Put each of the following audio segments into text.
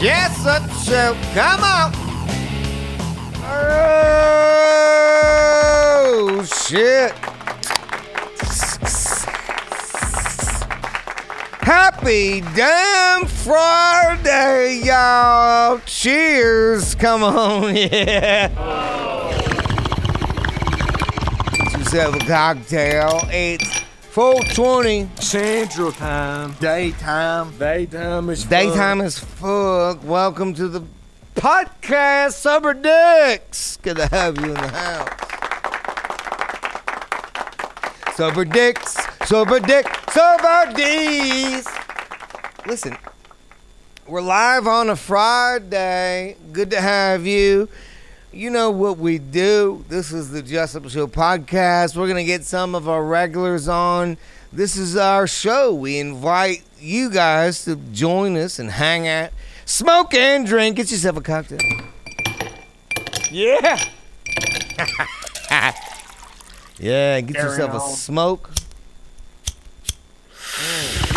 Jessup Show. Come on. Oh shit. Happy damn Friday, y'all. Cheers. Come on, yeah. Get yourself a cocktail. It's 420. Central Time. Daytime. Daytime is Daytime is fuck. Welcome to the podcast, Sober Dicks. Good to have you in the house. Sober Dicks, Sober Dick, Sober D's. Listen, we're live on a Friday. Good to have you. You know what we do. This is the Jessup Show podcast. We're going to get some of our regulars on. This is our show. We invite you guys to join us and hang out, smoke and drink. Get yourself a cocktail. Yeah. Yeah, get Carry yourself a on. smoke. Mm.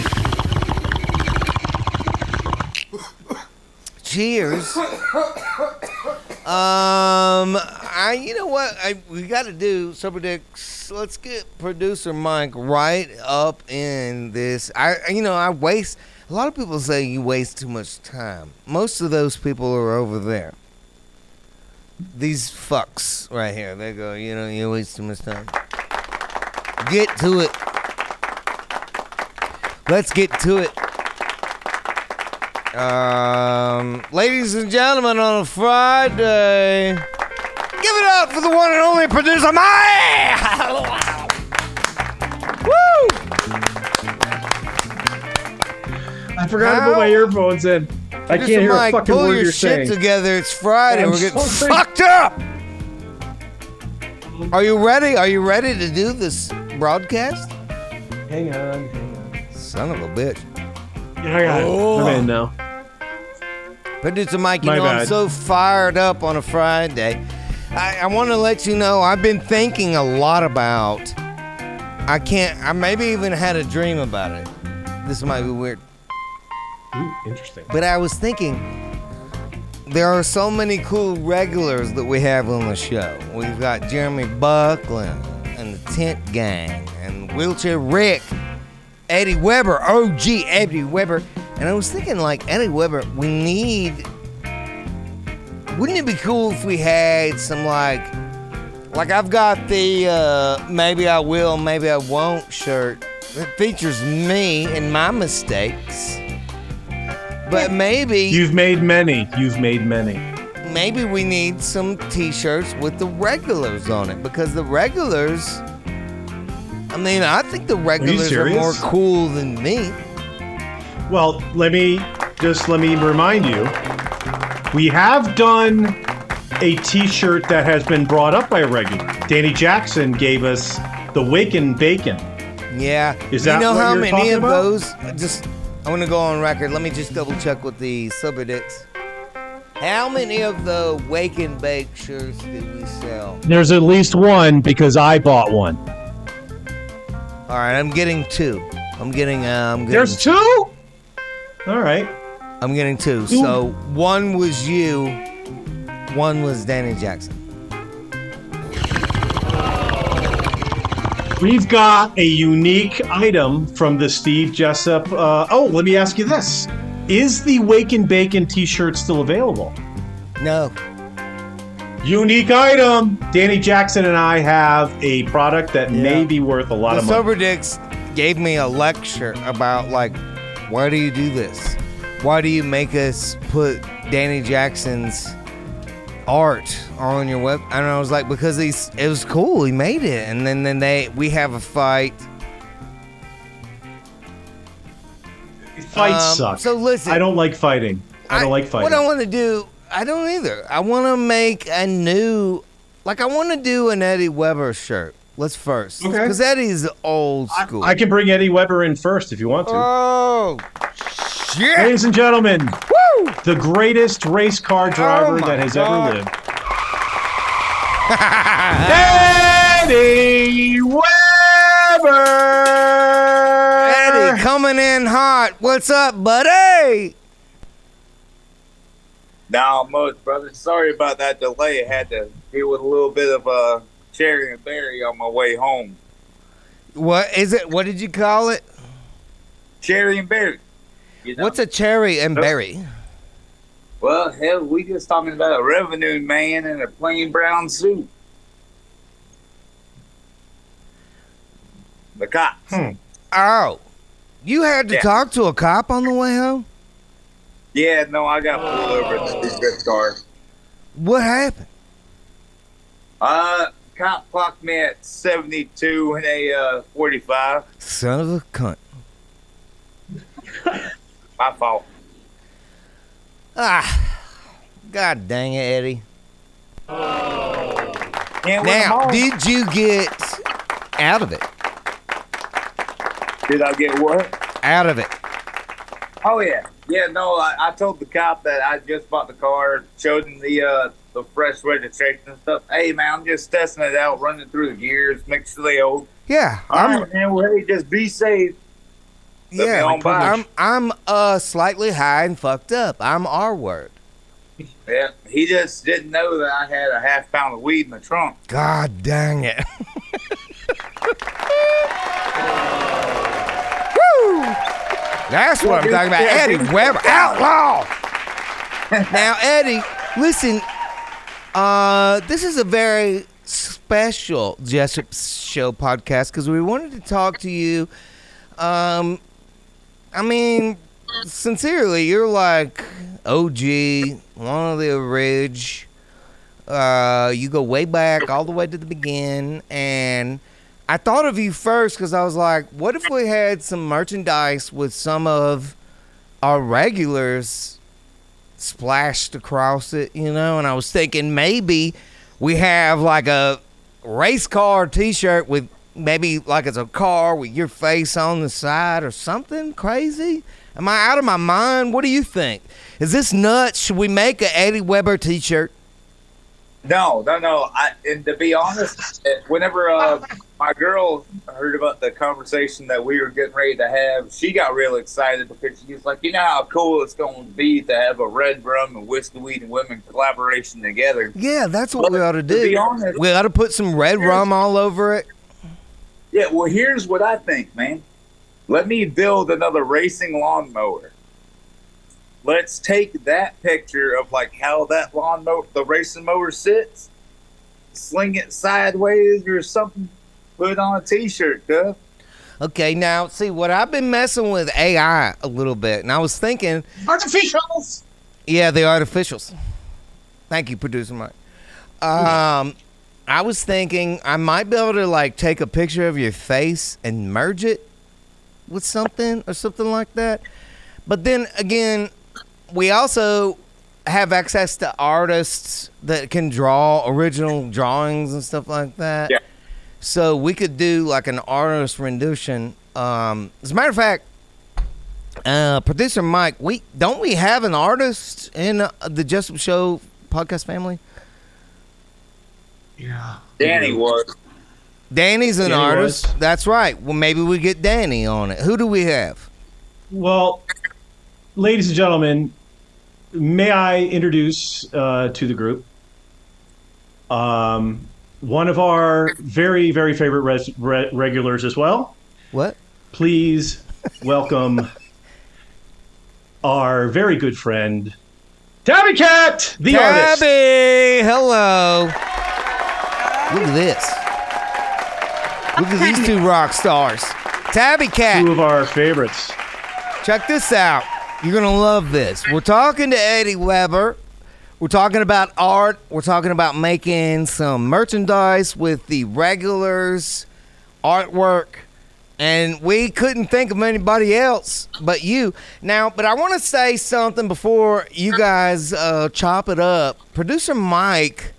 Cheers. Um, I you know what I we got to do Sober Dicks. Let's get producer Mike right up in this. I you know I waste. A lot of people say you waste too much time. Most of those people are over there. These fucks right here. They go. You know you waste too much time. Get to it. Let's get to it. Um, ladies and gentlemen, on a Friday, give it up for the one and only producer, Mike. Woo! I forgot to put my earphones in. I Producer can't hear Mike, a fucking pull word your you're shit saying. together. It's Friday. I'm We're getting sorry. fucked up. Are you ready? Are you ready to do this broadcast? Hang on, hang on. Son of a bitch. I got Oh. it. I'm in now. Producer Mike, you My know I'm so fired up on a Friday. I, I want to let you know I've been thinking a lot about. I can't. I maybe even had a dream about it. This might be weird, Ooh, interesting. but I was thinking there are so many cool regulars that we have on the show. We've got Jeremy Buckland and the Tent Gang and Wheelchair Rick, Eddie Weber, OG Eddie Weber. And I was thinking, like, Eddie Weber, we need. Wouldn't it be cool if we had some, like. Like, I've got the uh, maybe I will, maybe I won't shirt that features me and my mistakes. But maybe You've made many. You've made many. maybe we need some t-shirts with the regulars on it because the regulars I mean, I think the regulars are, serious? more cool than me. Well, let me just let me remind you. We have done a T-shirt that has been brought up by a regular. Danny Jackson gave us the Waken Bacon. Yeah. Is that you know what how you're many of about? those just I want to go on record. Let me just double check with the Sober Dicks. How many of the Wake and Bake shirts did we sell? There's at least one because I bought one. All right, I'm getting two. I'm getting uh, I'm getting There's two. All right. I'm getting two. So one was you, one was Danny Jackson. We've got a unique item from the Steve Jessup. Uh, oh, let me ask you this: Is the Wake and Bacon T-shirt still available? No. Unique item. Danny Jackson and I have a product that may Yeah. be worth a lot The of money. Sober Dicks gave me a lecture about like, why do you do this? Why do you make us put Danny Jackson's art on your web? And I was like, because he's it was cool. He made it, and then then they we have a fight. Fights Um, suck. So listen, I don't like fighting. I don't like fighting. What I want to do, I don't either. I want to make a new, like I want to do an Eddie Weber shirt. Let's first, Okay. because Eddie's old school. I can bring Eddie Weber in first if you want to. oh, shit! Ladies and gentlemen, Woo! the greatest race car driver Oh that has God. ever lived. Eddie Weber. Eddie coming in hot. What's up, buddy? Not much, brother. Sorry about that delay. I had to deal with a little bit of uh, cherry and berry on my way home. What is it? What did you call it? Cherry and berry. You know? What's a cherry and berry? Well, hell, we just talking about a revenue man in a plain brown suit. The cops. Hmm. Oh, you had to Yeah. talk to a cop on the way home. Yeah, no, I got pulled over in the secret car. What happened? Uh, cop clocked me at 72 in a uh, 45. Son of a cunt. My fault. Ah, God dang it, Eddie. Can't Now, did you get out of it? Did I get what? Out of it. Oh yeah, yeah. No, I, I told the cop that I just bought the car, showed him the uh, the fresh registration and stuff. Hey man, I'm just testing it out, running through the gears, make sure they old. Yeah, All I'm. right, man. Well, hey, just be safe. Let yeah. I'm. I'm uh slightly high and fucked up. I'm R word. Yeah, he just didn't know that I had a half pound of weed in the trunk. God dang it. Woo! That's what I'm talking about. Eddie. Weber, outlaw. now, Eddie, listen. Uh, this is a very special Jessup Show podcast because we wanted to talk to you. Um, I mean, sincerely, you're like OG, one of the ridge. Uh, you go way back, all the way to the begin, and I thought of you first because I was like, what if we had some merchandise with some of our regulars splashed across it, you know? And I was thinking maybe we have like a race car T-shirt with maybe like it's a car with your face on the side or something crazy. Am I out of my mind? What do you think? Is this nuts? Should we make a Eddie Weber T-shirt? No, no, no. I and to be honest, whenever uh, my girl heard about the conversation that we were getting ready to have, she got real excited because she was like, "You know how cool it's going to be to have a red rum and whiskey, weed, and women collaboration together." Yeah, that's what we ought to To do. honest, We ought to put some red rum all over it. Yeah, well, here's what I think, man. Let me build another racing lawnmower. Let's take that picture of like how that lawnmower, the racing mower sits, sling it sideways or something, put on a t-shirt, Duff. Okay, now see what I've been messing with AI a little bit, and I was thinking, Artificials. yeah, the artificials. Thank you, producer Mike. Um, I was thinking I might be able to like take a picture of your face and merge it with something or something like that. But then again, we also have access to artists that can draw original drawings and stuff like that. Yeah. So we could do like an artist rendition. Um, as a matter of fact, uh, producer Mike, we don't we have an artist in uh, the Jessup Show podcast family? Yeah. Danny was. Danny's an Danny artist. was. That's right. Well, maybe we get Danny on it. Who do we have? Well, ladies and gentlemen, may I introduce uh, to the group um, one of our very, very favorite res- re- regulars as well. What? Please welcome our very good friend, Tabby Cat, the artist. Tabby, hello. Look at this. Look at these two rock stars. Tabby Cat. Two of our favorites. Check this out. You're going to love this. We're talking to Eddie Weber. We're talking about art. We're talking about making some merchandise with the regulars, artwork, and we couldn't think of anybody else but you. Now, but I want to say something before you guys uh, chop it up. Producer Mike,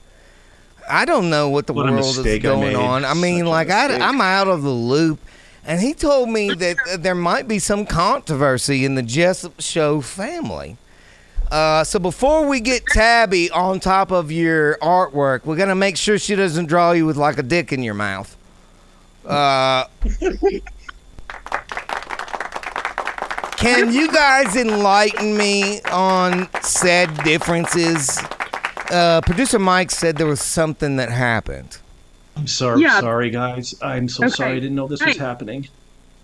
I don't know what the What world is mistake I going on. I mean, Such like I, I'm out of the loop. And he told me that there might be some controversy in the Jessup Show family. Uh, so before we get Tabby on top of your artwork, we're gonna make sure she doesn't draw you with like a dick in your mouth. Uh, can you guys enlighten me on said differences? Uh, Producer Mike said there was something that happened. I'm sorry, Yeah. sorry guys. I'm so Okay. sorry. I didn't know this was happening.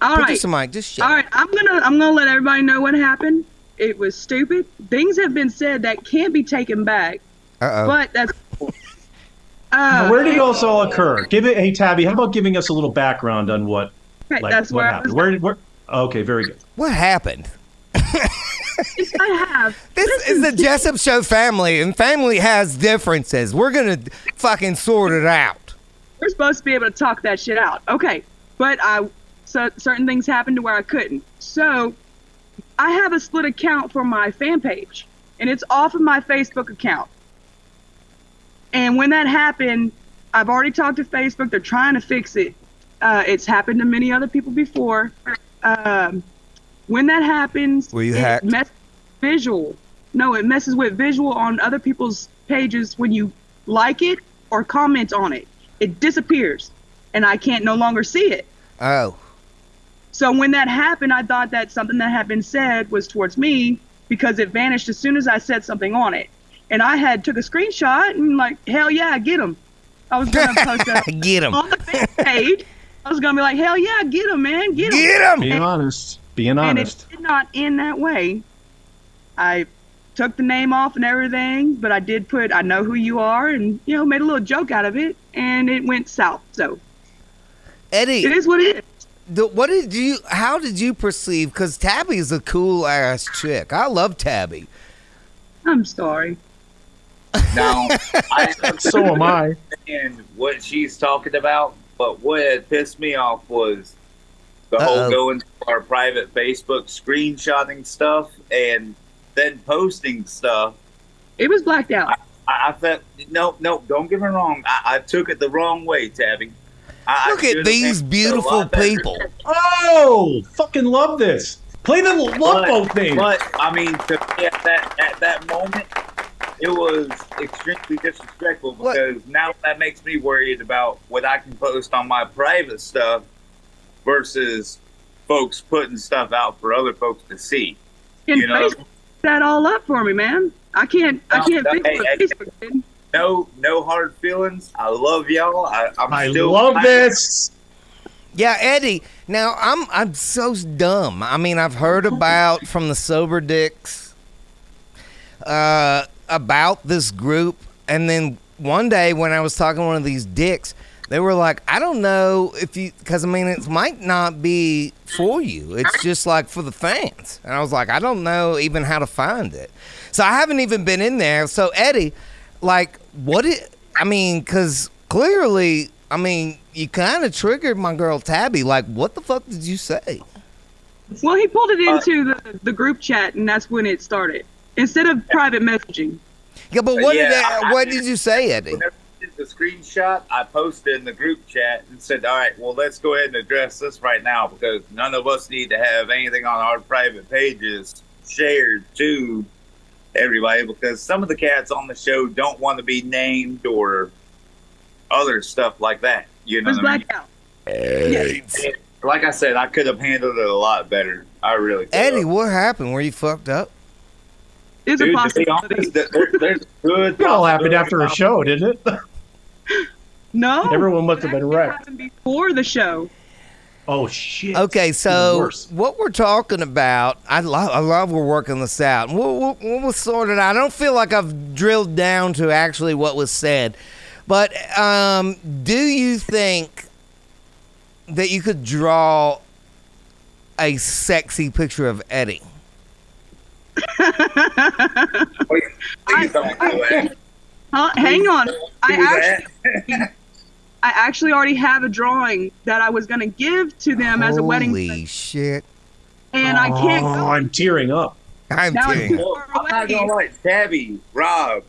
All right. Producer Mike, just shut All up. I'm gonna I'm gonna let everybody know what happened. It was stupid. Things have been said that can't be taken back, Uh oh. but that's. Uh, where did this all occur? Give it, hey Tabby. How about giving us a little background on what, okay, like, that's what where I happened? Where, where? Okay, very good. What happened? I have. This is the Jessup Show family, and family has differences. We're gonna fucking sort it out. We're supposed to be able to talk that shit out. Okay, but I so certain things happened to where I couldn't. So I have a split account for my fan page, and it's off of my Facebook account. And when that happened, I've already talked to Facebook. They're trying to fix it. Uh, it's happened to many other people before. Um, when that happens, Were you it hacked? mess- visual. No, it messes with visual on other people's pages when you like it or comment on it. It disappears, and I can't no longer see it. Oh, So when that happened, I thought that something that had been said was towards me because it vanished as soon as I said something on it. And I had took a screenshot and like, hell yeah, get him. I was gonna post that get him, on the fan page. I was gonna be like, hell yeah, get him, man, get him. get him. Being honest. Being and honest. it did not end that way. I took the name off and everything, but I did put I know who you are and you know made a little joke out of it, and it went south. So Eddie, it is what it is. The, what did you? How did you perceive? Because Tabby's a cool ass chick. I love Tabby. I'm sorry. Now, I So am I. And what she's talking about, but what had pissed me off was the whole Uh-oh. going to our private Facebook screenshotting stuff and then posting stuff. It was blacked out. I, I felt no, no. Don't get me wrong. I, I took it the wrong way, Tabby. I, I Look at these handled it a beautiful people. Oh, fucking love this. Play the love boat thing. but I mean, to me at that at that moment, it was extremely disrespectful What? because now that makes me worried about what I can post on my private stuff versus folks putting stuff out for other folks to see. And you know? Facebook that all up for me, man. I can't. I can't no, fix hey, what hey, Facebook did. No, no hard feelings. I love y'all. I, I'm I still love this. Yeah, Eddie. Now I'm I'm so dumb. I mean, I've heard about from the sober dicks uh, about this group, and then one day when I was talking to one of these dicks, they were like, "I don't know if you," because I mean, it might not be for you. It's just like for the fans, and I was like, "I don't know even how to find it." So I haven't even been in there. So Eddie, like, what it? I mean, because clearly, I mean, you kind of triggered my girl Tabby. Like, what the fuck did you say? Well, he pulled it Uh, into the, the group chat, and that's when it started. Instead of private messaging. Yeah, but what did Yeah, that, I- what did you say, Eddie? Whenever I did the screenshot, I posted in the group chat and said, "All right, well, let's go ahead and address this right now because none of us need to have anything on our private pages shared to everybody because some of the cats on the show don't want to be named or other stuff like that. You know, was what I mean? blacked out. Like I said, I could have handled it a lot better. I really could. Eddie, what happened? Were you fucked up? It's a Dude, to be possibility. honest, there, there's good. It all happened after a show, didn't it? No. Everyone must have been Actually wrecked. happened Before the show. Oh shit. Okay, so what we're talking about, I love, I love we're working this out. and We'll, we'll, we'll sort it out. I don't feel like I've drilled down to actually what was said, but um, do you think that you could draw a sexy picture of Eddie? Please, please don't do. Huh? Hang on. I actually, that. I actually already have a drawing that I was going to give to them as a wedding, Holy shit! and I can't Oh, go. I'm tearing up. I'm Now it's kidding. too far I'm not away. gonna lie, Tabby, Rob,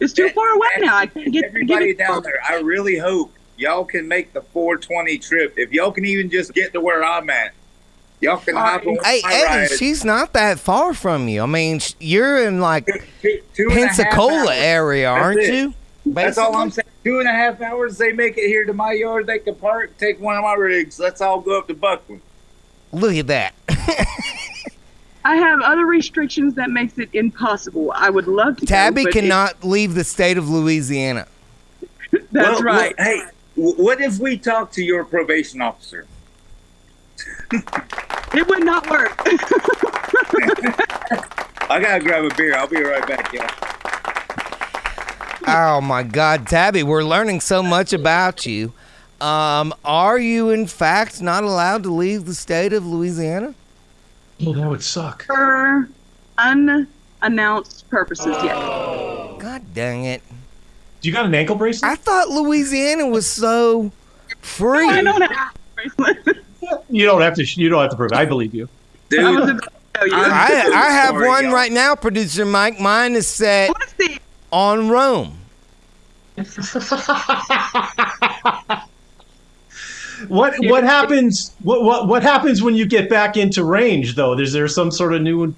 It's too far away now. I can't get get everybody it. down there. I really hope y'all can make the 420 trip. If y'all can even just get to where I'm at, y'all can hop on Hey, my Eddie, ride. she's not that far from you. I mean, you're in like Two- two and a half Pensacola area, aren't it. You? That's all I'm saying. Two and a half hours, they make it here to my yard. They can park, take one of my rigs. Let's all go up to Buckland. Look at that. I have other restrictions that makes it impossible. I would love to. go, Tabby it- cannot leave the state of Louisiana. that's Well, right. well, hey, what if we talk to your probation officer? It would not work. I gotta grab a beer. I'll be right back, y'all. Oh my God, Tabby, we're learning so much about you. Um, are you in fact not allowed to leave the state of Louisiana? Oh, that would suck. For unannounced purposes, yes. God dang it! Do you got an ankle bracelet? I thought Louisiana was so free. I don't have bracelet. you don't have to. You don't have to prove. it. I believe you. Dude, I was about to tell you. I- I, I have one y'all. right now, producer Mike. Mine is set Let's see. On roam. What what happens? What what what happens when you get back into range? Though, is there some sort of new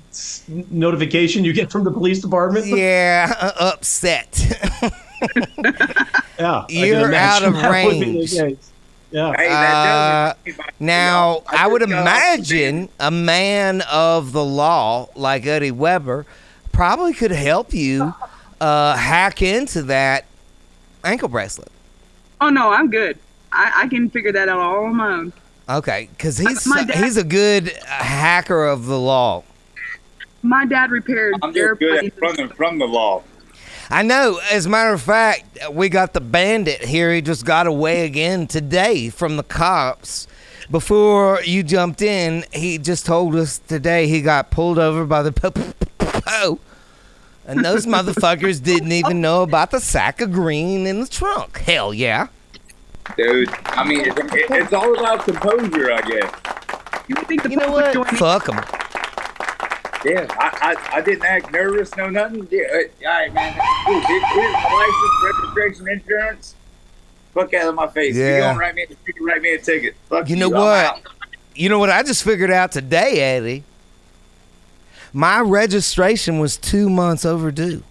notification you get from the police department? Yeah, uh, upset. Yeah, You're out of that would be the range. Yeah. Hey, that Uh, does make me- Now, I I would just got imagine a man of the law like Eddie Weber probably could help you uh, hack into that ankle bracelet. Oh no, I'm good. I, I can figure that out all on my own. Okay, because he's My dad- he's a good hacker of the law. My dad repaired I'm just good at from the, from the law. I know. As a matter of fact, we got the bandit here. He just got away again today from the cops. Before you jumped in, he just told us today he got pulled over by the po. And those motherfuckers didn't even know about the sack of green in the trunk. Hell yeah. Dude, I mean, it, it, it's all about composure, I guess. You think the You know public what? joining- Fuck them. Yeah, I, I, I didn't act nervous, no nothing. Yeah, uh, all right, man. Dude, here- here's my license, registration, insurance. Fuck out of my face. If Yeah. you don't write me, you can write me a ticket. Fuck You you. know I'm what? out. You know what I just figured out today, Eddie? My registration was two months overdue.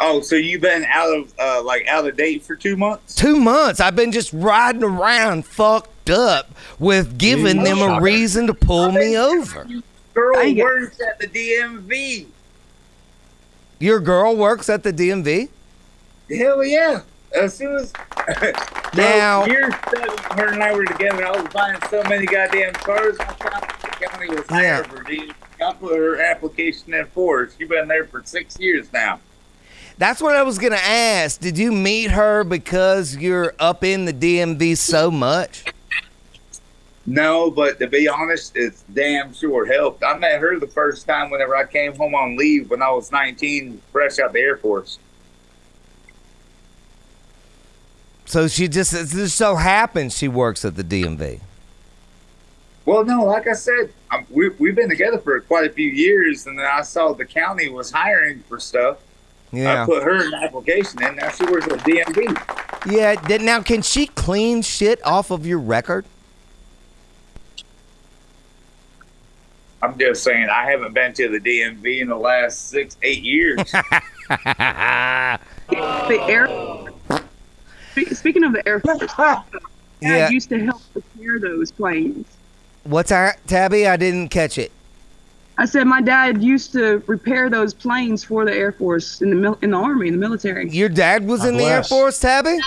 Oh, so you've been out of uh, like out of date for two months? two months I've been just riding around fucked up with giving them a reason to pull me over. Girl I get- works at the DMV. Your girl works at the DMV? Hell yeah! As soon as Now- years her and I were together. I was buying so many goddamn cars. I thought the county was Yeah. for dude. I put her application in for her. She's been there for six years now. That's what I was going to ask. Did you meet her because you're up in the DMV so much? No, but to be honest, it's damn sure helped. I met her the first time whenever I came home on leave when I was 19, fresh out the Air Force. So she just, it just so happens she works at the DMV. Well, no, like I said, i we, we've been together for quite a few years, and then I saw the county was hiring for stuff. Yeah. I put her an application in. Now she works at DMV. Yeah. Did, now, can she clean shit off of your record? I'm just saying, I haven't been to the DMV in the last six, eight years. the air. Spe- Speaking of the Air Force, Dad Yeah. used to help repair those planes. What's that, Tabby? I didn't catch it. I said my dad used to repair those planes for the Air Force in the mil- in the Army in the military. Your dad was God in the Air. Force, Tabby?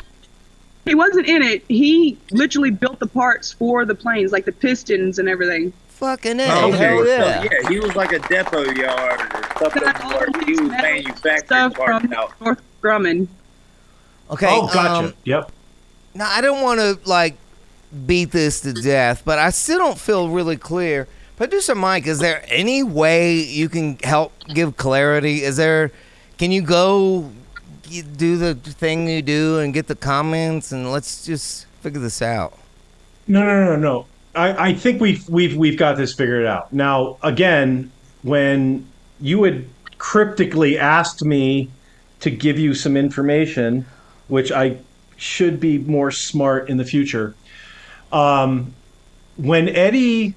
He wasn't in it. He literally built the parts for the planes, like the pistons and everything. Fucking oh, hell, Okay, hell so, yeah. yeah, he was like a depot yard or something where he was manufacturing Stuff parts from out. Northrop Grumman. Okay. oh, gotcha. um, yep. Now I don't want to like beat this to death, but I still don't feel really clear. Producer Mike, is there any way you can help give clarity? Is there? Can you go do the thing you do and get the comments and let's just figure this out. No, no, no, no. I, I think we've we've we've got this figured out. Now, again, when you had cryptically asked me to give you some information, which I should be more smart in the future. Um, when Eddie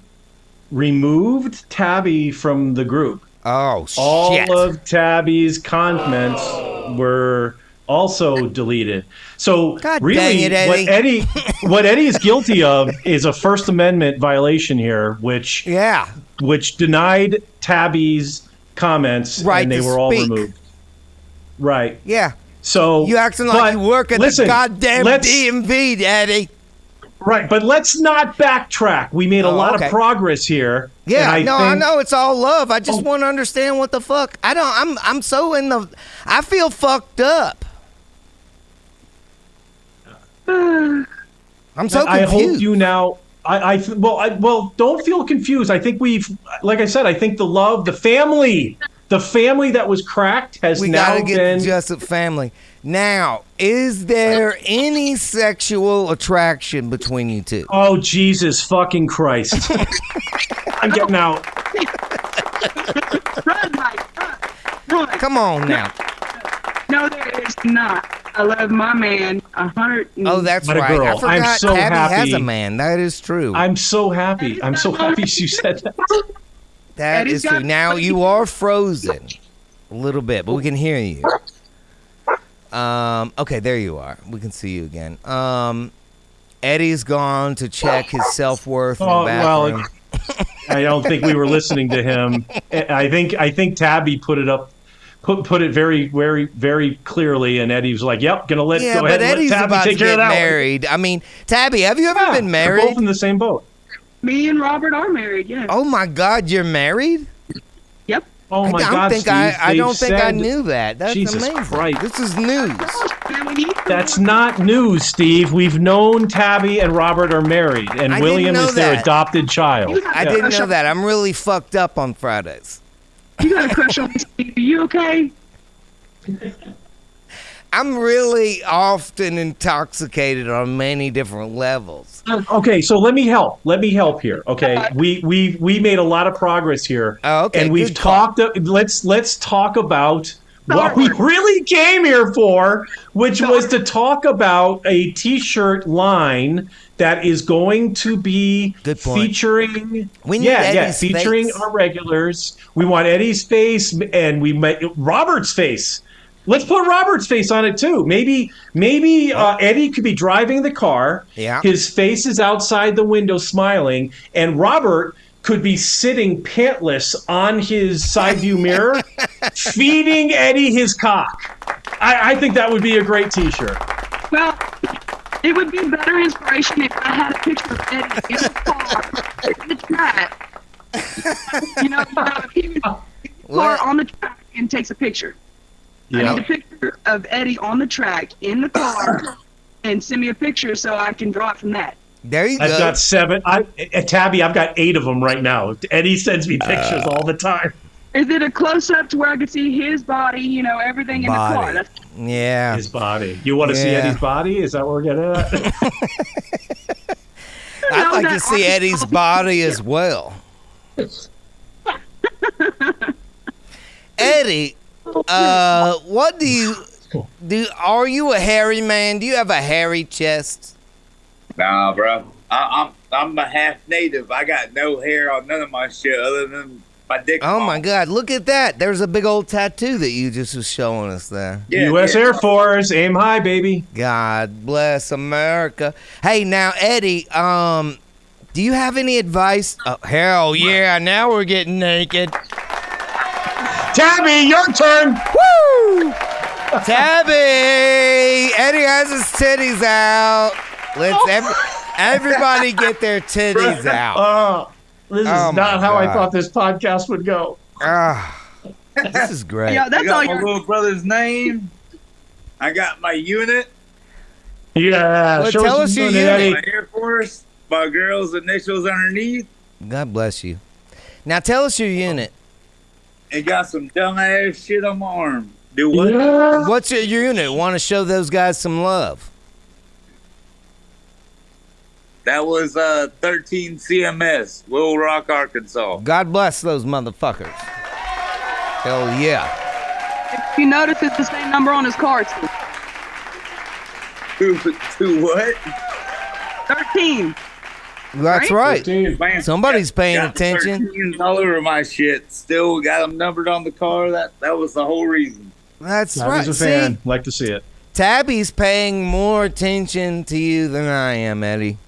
removed Tabby from the group, Oh all shit! of Tabby's comments were also deleted. So God really, it, what Eddie. Eddie what Eddie is guilty of is a First Amendment violation here, which yeah, which denied Tabby's comments Right and they were all removed. Right. yeah. So You acting like you work at listen, the goddamn DMV, Daddy. Right, but let's not backtrack. We made a Oh, lot okay. of progress here. Yeah, and no, I know it's all love. I just Oh. want to understand what the fuck. I don't. I'm. I'm so in the. I feel fucked up. I'm so I confused. hope you now. I, I well, I, well, don't feel confused. I think we've, like I said, I think the love, the family, the family that was cracked has we now gotta get been. the Jessup family. Now, is there any sexual attraction between you two? oh Jesus fucking Christ! I'm getting out. Run, Mike, run, run. Come on now. No, there is not. I love my man a hundred. Oh, that's What a right. I girl. I'm forgot so Tabby has a man. That is true. I'm so happy. I'm so happy she said that. That Eddie's is true. Now you are frozen a little bit, but we can hear you. Um, okay, there you are. We can see you again. Um, Eddie's gone to check his self worth Oh, well. I don't think we were listening to him. I think I think Tabby put it up, put put it very very very clearly, and Eddie was like, "Yep, gonna let yeah, go but ahead and Eddie's let Tabby about to take care get of that one." married. I mean, Tabby, have you ever Yeah, been they're married? both in the same boat. Me and Robert are married. Yeah. Oh my God, you're married? Yep. Oh my I don't God, think Steve, I. I don't think I knew that. That's Jesus amazing. Christ. This is news. Oh, man, we need That's not news, Steve. We've known Tabby and Robert are married, and I William know is their that. adopted child. I Yeah. didn't know that. I'm really fucked up on Fridays. You got a crush on me, Steve. Are you okay? I'm really often intoxicated on many different levels. Okay, so let me help. Let me help here. Okay, we we we made a lot of progress here. Oh, okay, and we've talked. Let's let's talk about what we really came here for, which was to talk about a T-shirt line that is going to be featuring. We need yeah, yeah, featuring face. our regulars. We want Eddie's face, and we met Robert's face. Let's put Robert's face on it too. Maybe, maybe uh, Eddie could be driving the car. Yeah. His face is outside the window, smiling, and Robert could be sitting pantless on his side view mirror, feeding Eddie his cock. I, I think that would be a great T-shirt. Well, it would be better inspiration if I had a picture of Eddie in the car, in the track. You know, if he was in the car on the track and takes a picture. I need a picture of Eddie on the track in the car, and send me a picture so I can draw it from that. There you go. I've got seven. I, uh, Tabby, I've got eight of them right now. Eddie sends me pictures all the time. Is it a close up to where I can see his body? You know, everything in the car. That's, yeah. His body. You want to see Eddie's body? Is that what we're getting at? I'd like to see Eddie's body as well. Eddie, uh, what do you do? Are you a hairy man? Do you have a hairy chest? Nah, bro. I, I'm I'm a half native. I got no hair on none of my shit other than my dick. Oh my. God! Look at that. There's a big old tattoo that you just was showing us there. Yeah, U.S. yeah. Air Force, aim high, baby. God bless America. Hey, now Eddie, um, do you have any advice? Oh, hell yeah! Now we're getting naked. Tabby, your turn. Woo! Tabby! Eddie has his titties out. Let's every, everybody get their titties out. Oh, this is Oh, not how I thought this podcast would go. Ah, this is great. yeah, I that's all got my you're. little brother's name. I got my unit, Yeah, Well, show tell us us your unit. Eddie. my Air Force, my girl's initials underneath, God bless you. Now tell us your unit. And got some dumbass shit on my arm. Do what? What's your unit? Want to show those guys some love? That was uh 13 CMS, Little Rock, Arkansas. God bless those motherfuckers. Hell yeah. If you notice, it's the same number on his card. To, to what? 13. That's Right? right. Somebody's paying got attention. all over my shit. Still got them numbered on the car. That that was the whole reason. That's I right. was a fan. See, Like to see it. Tabby's paying more attention to you than I am, Eddie.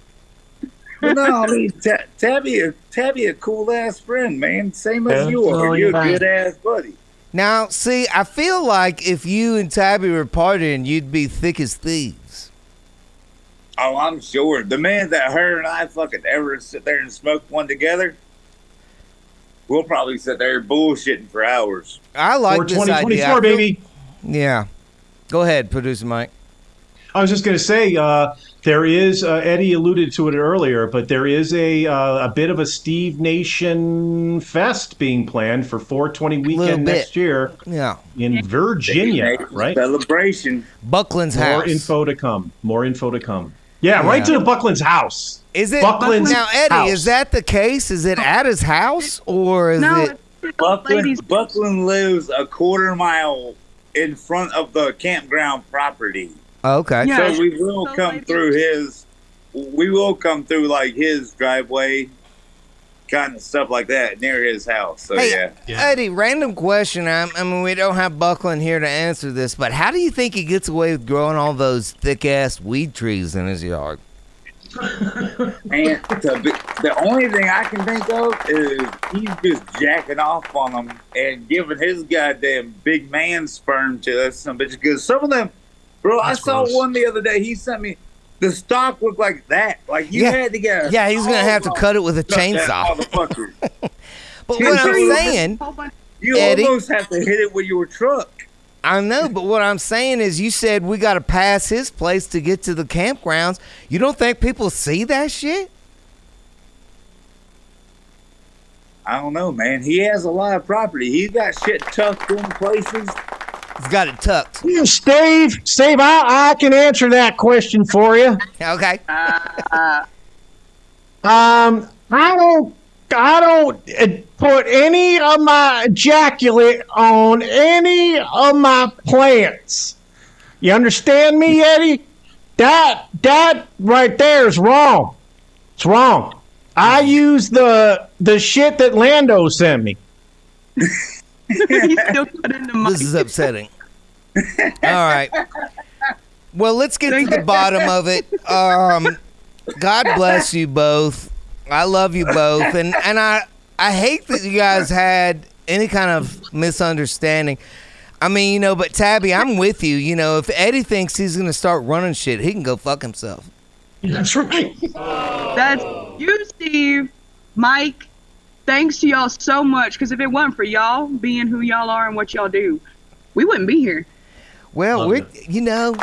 But no, I mean Ta- Tabby, a, Tabby, a cool ass friend, man. Same as Yeah, you are. you You're a good ass buddy. Now, see, I feel like if you and Tabby were partying, you'd be thick as thieves. Oh, I'm sure. The man that her and I fucking ever sit there and smoke one together, we'll probably sit there bullshitting for hours. I like For this 2024, feel- baby. Yeah. Go ahead, producer Mike. I was just going to say uh, there is uh, Eddie alluded to it earlier, but there is a uh, a bit of a Steve Nation fest being planned for 420 weekend next year Yeah. in Virginia. Right? Celebration. Buckland's More house. More info to come. More info to come. Yeah, Yeah. right to the Buckland's house. Is it Buckland's now, Eddie? house. Is that the case? Is it at his house or is No, it? it's Buckland. Buckland lives a quarter mile in front of the campground property. Oh, okay. Yeah. So we will So come ladies- through his. We will come through like his driveway, kind of stuff like that near his house. So Hey, yeah. Yeah. Eddie, random question. I, I mean, we don't have Buckland here to answer this, but how do you think he gets away with growing all those thick ass weed trees in his yard? And to be, the only thing I can think of is he's just jacking off on them and giving his goddamn big man sperm to us some bitch. Because some of them, bro, That's I saw gross. one the other day. He sent me the stock looked like that. Like you Yeah. had to get. a Yeah, he's gonna have to cut it with a chainsaw. But what I'm saying, You Eddie. almost have to hit it with your truck. I know, but what I'm saying is, you said we got to pass his place to get to the campgrounds. You don't think people see that shit? I don't know, man. He has a lot of property. He's got shit tucked in places. He's got it tucked. Yeah, Steve, Steve, I, I can answer that question for you. Okay. Uh, Um, I don't, I don't uh, put any of my ejaculate on any of my plants. You understand me, Eddie? That, that right there is wrong. It's wrong. I use the the shit that Lando sent me. he's still putting the. This is upsetting. All right. Well, let's get to the bottom of it. Um, God bless you both. I love you both, and and I I hate that you guys had any kind of misunderstanding. I mean, you know, but Tabby, I'm with you. You know, if Eddie thinks he's gonna start running shit, he can go fuck himself. That's right. That's you, Steve, Mike. Thanks to y'all so much. Because if it wasn't for y'all being who y'all are and what y'all do, we wouldn't be here. Well, Love we're you know,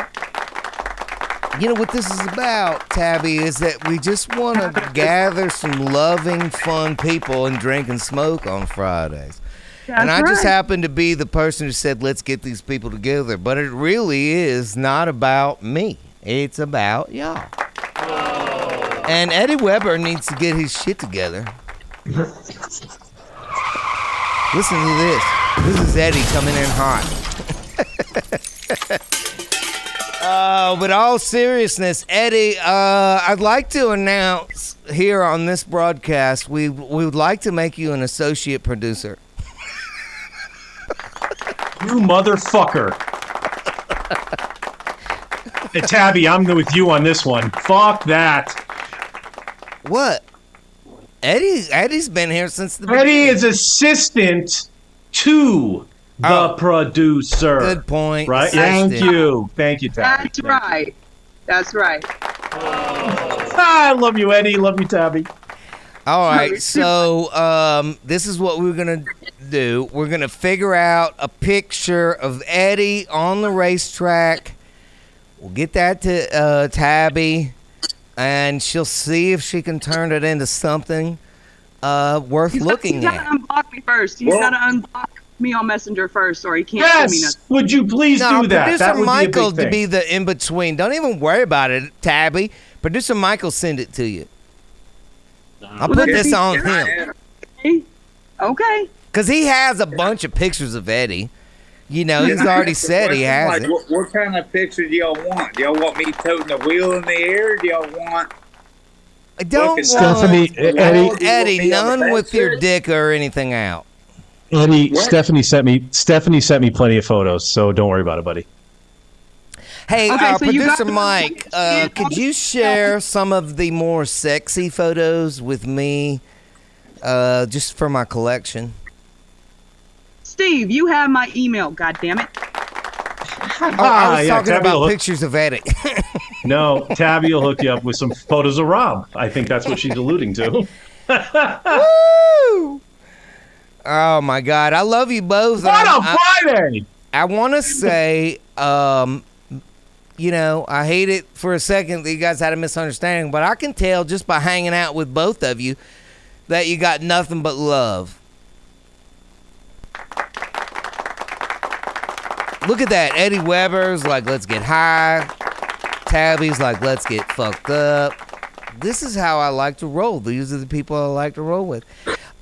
you know what this is about, Tabby, is that we just want to gather some loving, fun people and drink and smoke on Fridays. That's and I just right. happened to be the person who said, "Let's get these people together." But it really is not about me. It's about y'all. Oh. And Eddie Weber needs to get his shit together. Listen to this. This is Eddie coming in hot. Uh, but all seriousness, Eddie, uh, I'd like to announce here on this broadcast we we would like to make you an associate producer. You motherfucker. Hey, Tabby, I'm with you on this one. Fuck that. What? Eddie Eddie's been here since the Eddie beginning. is assistant to the Oh. producer. Good point. Right? Thank you. Thank you, Tabby. That's right. That's right. Ah, I love you, Eddie. Love you, Tabby. All right, so um, this is what we're gonna do. We're gonna figure out a picture of Eddie on the racetrack. We'll get that to uh, Tabby, and she'll see if she can turn it into something uh, worth He's looking got, he's at. got to unblock me first. He's Well- got to unblock me on Messenger first, or he can't send me Yes. Would you please No, do that? producer That would Michael be a big to be the in between. Don't even worry about it, Tabby. Producer Michael send it to you. I'll Well, put this on him Okay. Okay. because he has a bunch of pictures of Eddie. You know, he's already said he has like, it. What, what kind of picture do y'all want? Do y'all want me toting the wheel in the air? Do y'all want I don't want Stephanie, the? Eddie, Do you want Eddie me on the none with your dick or anything out. Eddie, What? Stephanie sent me. Stephanie sent me plenty of photos, so don't worry about it, buddy. Hey, Okay, uh, so producer Mike, uh, could you share some of the more sexy photos with me, uh, just for my collection? Steve, you have my email. God damn it. Oh, I Ah, was yeah, talking Tabby about pictures of Eddie. No, Tabby will hook you up with some photos of Rob. I think that's what she's alluding to. Woo! Oh my God, I love you both. What and a I, Friday! I want to say, um, you know, I hate it for a second that you guys had a misunderstanding, but I can tell just by hanging out with both of you that you got nothing but love. Look at that. Eddie Weber's like, let's get high. Tabby's like, let's get fucked up. This is how I like to roll. These are the people I like to roll with.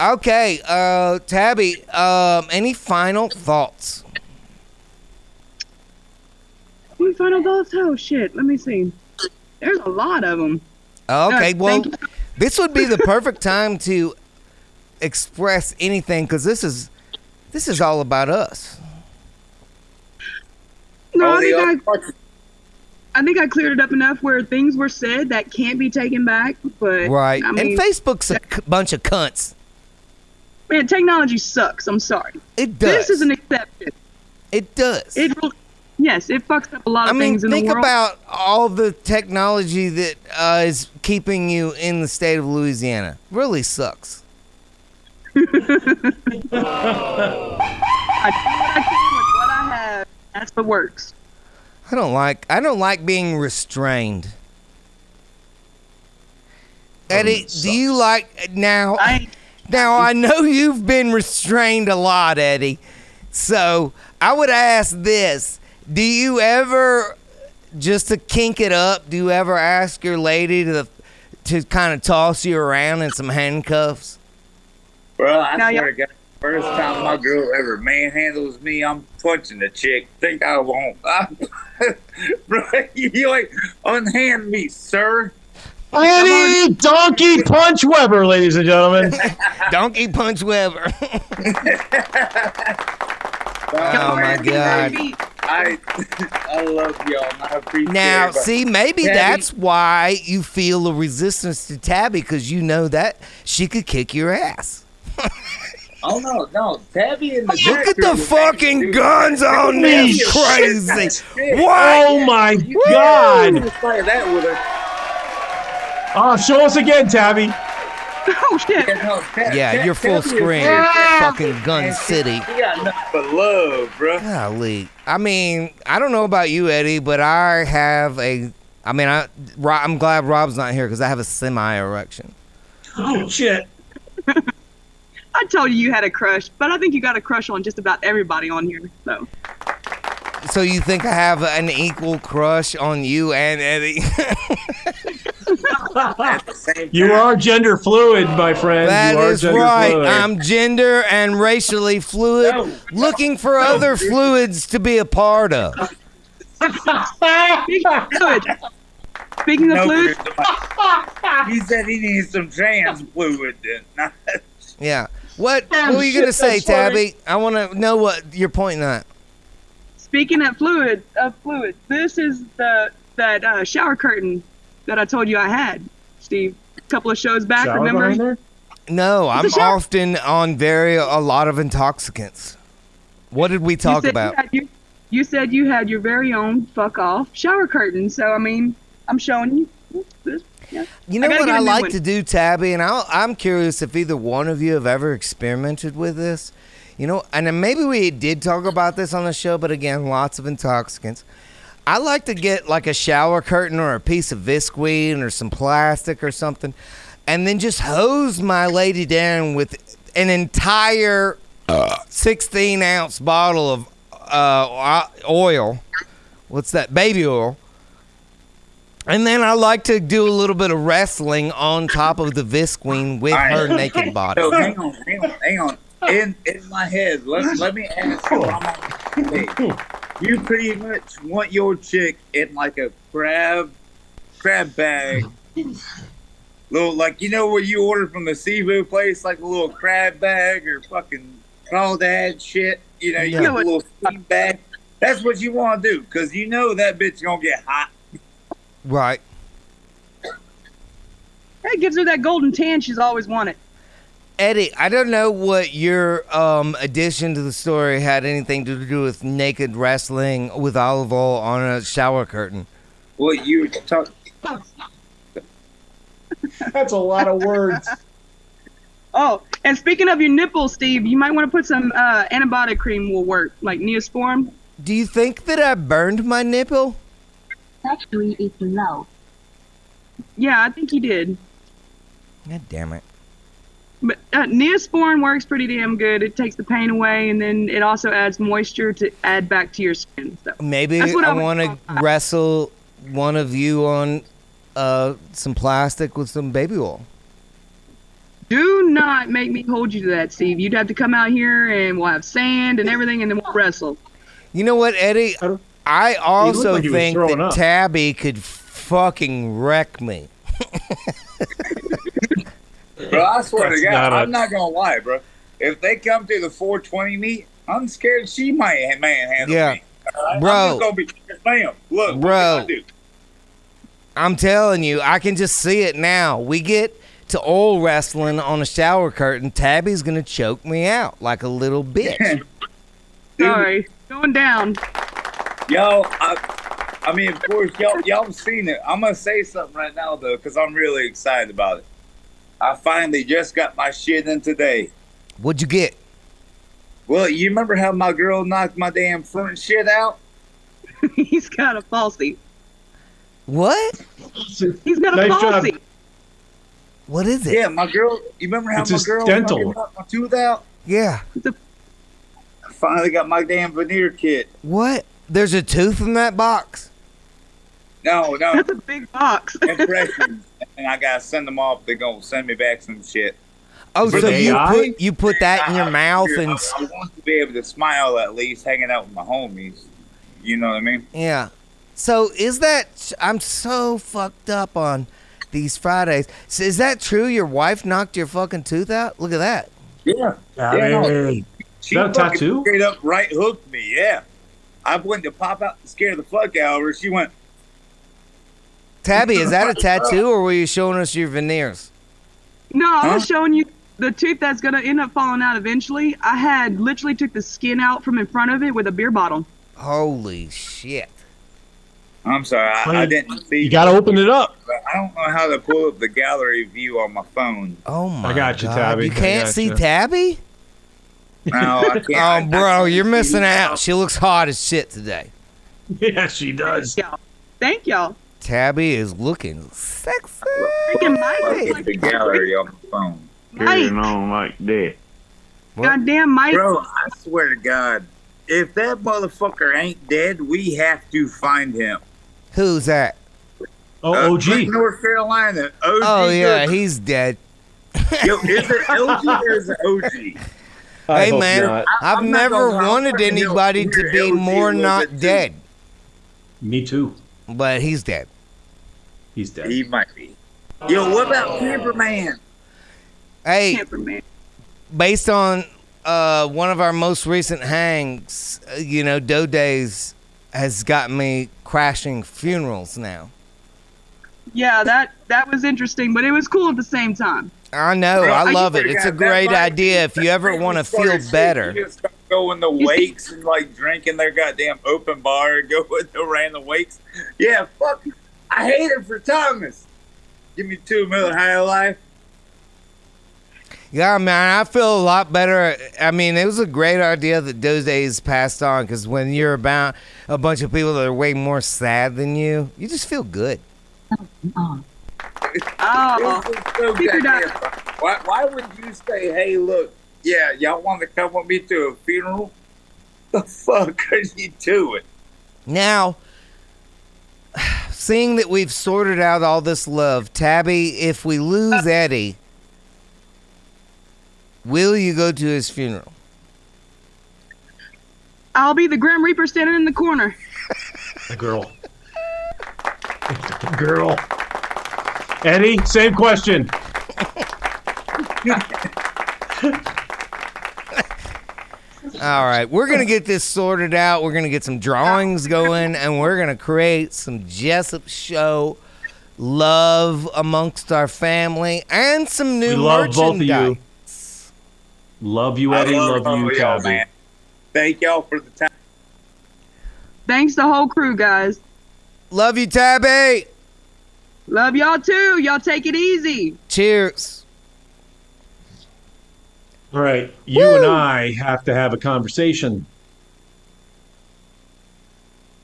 Okay, uh, Tabby, um, any final thoughts? Any final thoughts? Oh shit. Let me see. There's a lot of them. Okay, Uh, well, this would be the perfect time to express anything because this is this is all about us. No, I think I. I think I cleared it up enough where things were said that can't be taken back. But Right. I mean, and Facebook's a c- bunch of cunts. man, technology sucks. I'm sorry. It does. This is an exception. it does. It really, yes, it fucks up a lot I of mean, things in think the world. Think about all the technology that uh, is keeping you in the state of Louisiana. Really sucks. I do what I can with what I have. That's what works. I don't like I don't like being restrained. Eddie, do you like now? I Now I know you've been restrained a lot, Eddie. So I would ask this: Do you ever, just to kink it up, do you ever ask your lady to to kind of toss you around in some handcuffs? Bro, I Now, swear to God, first time my girl ever manhandles me, I'm punching the chick. Think I won't. Bro, you like unhand me, sir. Eddie Donkey Punch Weber, ladies and gentlemen. Donkey Punch Weber. Oh my God. I I love y'all. I appreciate now, it. but- see, maybe Tabby- that's why you feel a resistance to Tabby because you know that she could kick your ass. Oh no, no, Tabby and the Look Jack at the fucking dude. guns on Holy this crazy. that's shit. What? Oh my You God! can't play that with her. Oh, show us again, Tabby. Oh shit. Yeah, no, Ta- Yeah, Ta- you're full Tabby screen. here. Fucking Gun And City. She got nothing but love, bro. Golly. I mean, I don't know about you, Eddie, but I have a. I mean, I, Ro- I'm glad Rob's not here because I have a semi erection. Oh shit! I told you you had a crush, but I think you got a crush on just about everybody on here. So So you think I have an equal crush on you and Eddie? At the same You are gender fluid, my friend. That you is right. fluid. I'm gender and racially fluid, No, looking for other fluids to be a part of. speaking of fluid, speaking of No, fluid, he said he needs some trans fluid. Then. Yeah. What, what were you going to say, that's funny. Tabby? I want to know what you're pointing at. speaking of fluid, of fluid, this is the that uh, shower curtain that I told you I had, Steve, a couple of shows back. Shower remember? behind there? No, I'm often on very a lot of intoxicants. What did we talk said about? You, your, you said you had your very own fuck off shower curtain. So I mean, I'm showing you. This, yeah. You know I what get a I new like one. to do, Tabby, and I'll, I'm curious if either one of you have ever experimented with this. You know, and then maybe we did talk about this on the show, but again, lots of intoxicants. I like to get like a shower curtain or a piece of visqueen or some plastic or something, and then just hose my lady down with an entire 16 ounce bottle of uh, oil. What's that? Baby oil. And then I like to do a little bit of wrestling on top of the Visqueen with All right. her naked body. So hang on, hang on, hang on. In in my head, let, let me ask you. Hey, you pretty much want your chick in like a crab crab bag. Little like you know what you order from the seafood place, like a little crab bag or fucking crawdad shit. You know, you Yeah. get a little steam bag. That's what you want to do, cause you know that bitch gonna get hot. Right. It gives her that golden tan she's always wanted. Eddie, I don't know what your um, addition to the story had anything to do with naked wrestling with olive oil on a shower curtain. Well, you were talking. That's a lot of words. Oh, and speaking of your nipples, Steve, you might want to put some uh, antibiotic cream will work, like Neosporin. Do you think that I burned my nipple? Battery is low. Yeah, I think you did. God damn it. But uh, Neosporin works pretty damn good. It takes the pain away, and then it also adds moisture to add back to your skin. So Maybe I I want to wrestle one of you on uh, some plastic with some baby oil. do not make me hold you to that, Steve. You'd have to come out here, and we'll have sand and everything, and then we'll wrestle. You know what, Eddie? I also like think that up. Tabby could fucking wreck me. Bro, I swear That's to God, not a- I'm not gonna lie, bro. If they come to the 420 meet, I'm scared she might ha- manhandle Yeah. me. Alright? Bro. I'm just gonna be, bam, look, what Bro. can I do? I'm telling you, I can just see it now. We get to old wrestling on a shower curtain. Tabby's gonna choke me out like a little bitch. Sorry, going down. Y'all, I, I mean, of course, y'all, y'all have seen it. I'm gonna say something right now though, because I'm really excited about it. I finally just got my shit in today. What'd you get? Well, you remember how my girl knocked my damn front shit out? He's got a falsie. What? He's got a Nice job. What is it? Yeah, my girl. You remember how It's my his girl dental. knocked my tooth out? Yeah. I finally got my damn veneer kit. What? There's a tooth in that box. No, no, That's a big box. impressions, and I gotta send them off. They're gonna send me back some shit. Oh, For so you put you put that in your I- mouth I, and I want to be able to smile at least, hanging out with my homies. You know what I mean? yeah. So is that I'm so fucked up on these Fridays. So is that true? Your wife knocked your fucking tooth out? Look at that. Yeah. I Yeah, no. mean, She That a tattoo? straight up right hooked me. Yeah. I went to pop out and scare the fuck out of her. She went, Tabby, is that a tattoo or were you showing us your veneers? No, I was Huh? showing you the tooth that's gonna end up falling out eventually. I had literally took the skin out from in front of it with a beer bottle. Holy shit. I'm sorry, I, I didn't see. you got to open it up. I don't know how to pull up the gallery view on my phone. Oh my I got you, God. Tabby. You can't see you. Tabby? No, I can't. Oh, I- I bro, you're missing out. She looks hot as shit today. Yeah, she does. Y'all. Thank y'all. Tabby is looking sexy. Freaking Mike is at like the gallery on my phone. Mike. on like that. Goddamn Mike. Bro, I swear to God, if that motherfucker ain't dead, we have to find him. Who's that? Oh, Uh, North Carolina. OG Oh yeah, Good. he's dead. Yo, is it OG or is it OG? I hey man, not. I've I'm never wanted anybody to be LG more not bit too. dead, Me too. but he's dead. He's dead. He might be. Yo, what about Camperman? Hey, Camperman. based on uh, one of our most recent hangs, uh, you know, Doe Days has got me crashing funerals now. Yeah, that that was interesting, but it was cool at the same time. I know, Bro, I I love it. It's a great idea if you ever want to feel better. You just start going to wakes and like drinking their goddamn open bar and go with the random wakes. Yeah, fuck. I hate it for Thomas. Give me two Miller High Life. Yeah, man, I feel a lot better. I mean, it was a great idea that those days passed on because when you're about a bunch of people that are way more sad than you, you just feel good. On. Oh, This is so Figured out. goddamn- Why, why would you say, hey, look, Yeah, y'all want to come with me to a funeral? The fuck are you doing? Now, seeing that we've sorted out all this love, Tabby, if we lose uh. Eddie, will you go to his funeral? I'll be the Grim Reaper standing in the corner. The girl. girl. Eddie, same question. All right, we're gonna get this sorted out. We're gonna get some drawings going, and we're gonna create some Jessup show love amongst our family and some new We love both of you. merchandise. Love you, Eddie. I Love, all you, of y'all, Tabby. man. Thank y'all for the time. Thanks the whole crew, guys. Love you, Tabby. Love y'all too. Y'all take it easy. Cheers. All right, you and I have to have a conversation.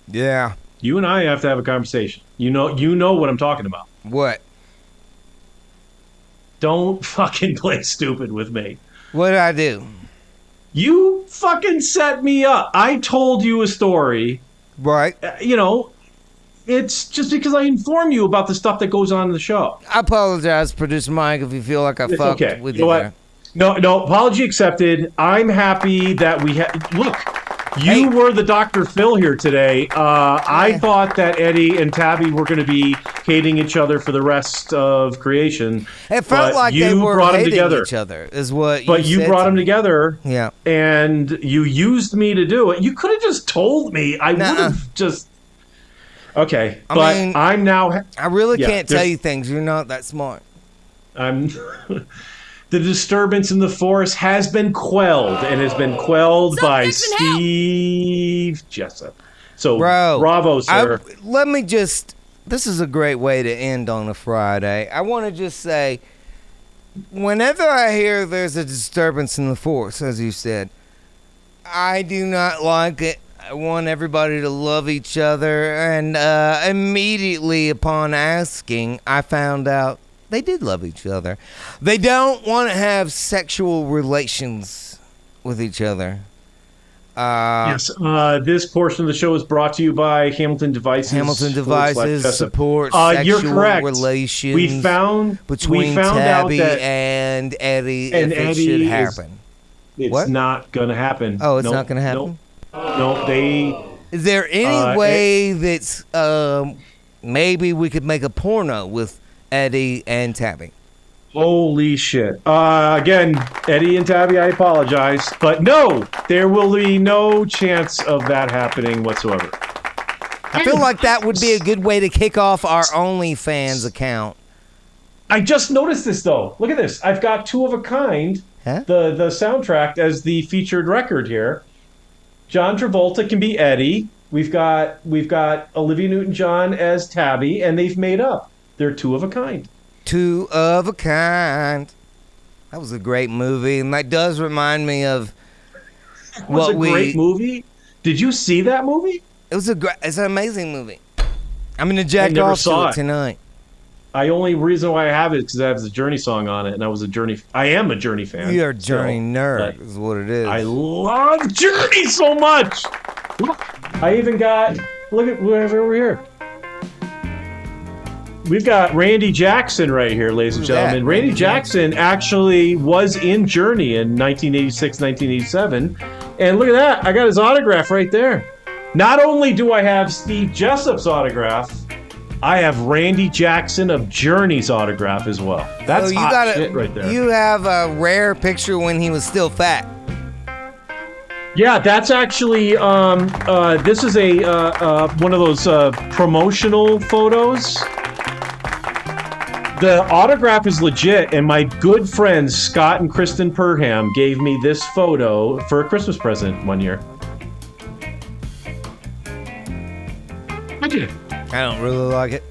Yeah. You and I have to have a conversation. You know, you know what I'm talking about. What? Don't fucking play stupid with me. What did I do? You fucking set me up. I told you a story. Right. Uh, You know, it's just because I inform you about the stuff that goes on in the show. I apologize, producer Mike, if you feel like I It's fucked okay. with You you. know what? No, no, apology accepted. I'm happy that we had. Look, Hey. you were the Dr. Phil here today. Uh, I Yeah. thought that Eddie and Tabby were going to be hating each other for the rest of creation. It felt like you they were brought hating together. each other, is what But you brought to them me. together, Yeah. and you used me to do it. You could have just told me. I would have just. Okay, I but mean- I'm now. I really Yeah, can't tell you things. You're not that smart. I'm. the disturbance in the forest has been quelled and has been quelled by Steve Jessup. So, Bro. bravo, I, sir. let me just. This is a great way to end on a Friday. I want to just say whenever I hear there's a disturbance in the force, as you said, I do not like it. I want everybody to love each other. And uh, immediately upon asking, I found out they did love each other. They don't want to have sexual relations with each other. Uh, yes, uh, this portion of the show is brought to you by Hamilton Devices. Hamilton devices support Uh, sexual you're correct. relations We found between we found Tabby and Eddie and if it Eddie should is- happen. it's what? not going to happen. Oh, it's Nope, not going to happen. Nope, nope, they. Is there any Uh, way that's um, maybe we could make a porno with Eddie and Tabby? Holy shit. Uh, again, Eddie and Tabby, I apologize. But no, there will be no chance of that happening whatsoever. I feel like that would be a good way to kick off our OnlyFans account. I just noticed this though. Look at this. I've got two of a kind. Huh? The the soundtrack as the featured record here. John Travolta can be Eddie. We've got we've got Olivia Newton-John as Tabby, and they've made up. They're two of a kind. Two of a kind. That was a great movie, and that does remind me of It was what a we. great movie. Did you see that movie? It was a great. It's an amazing movie. I'm gonna jack off to it. it tonight. I only reason why I have it is because I have the Journey song on it, and I was a Journey. I am a Journey fan. You're a Journey so, nerd, is what it is. I love Journey so much. Look, I even got look at whoever over here. We've got Randy Jackson right here, ladies and that? gentlemen. Randy Jackson, actually was in Journey in 1986, 1987. And look at that. I got his autograph right there. Not only do I have Steve Jessup's autograph, I have Randy Jackson of Journey's autograph as well. That's so you hot got a- shit right there. You have a rare picture when he was still fat. Yeah, that's actually um, uh, this is a uh, uh, one of those uh, promotional photos. The autograph is legit, and my good friends Scott and Kristen Perham gave me this photo for a Christmas present one year. I did. I don't really like it.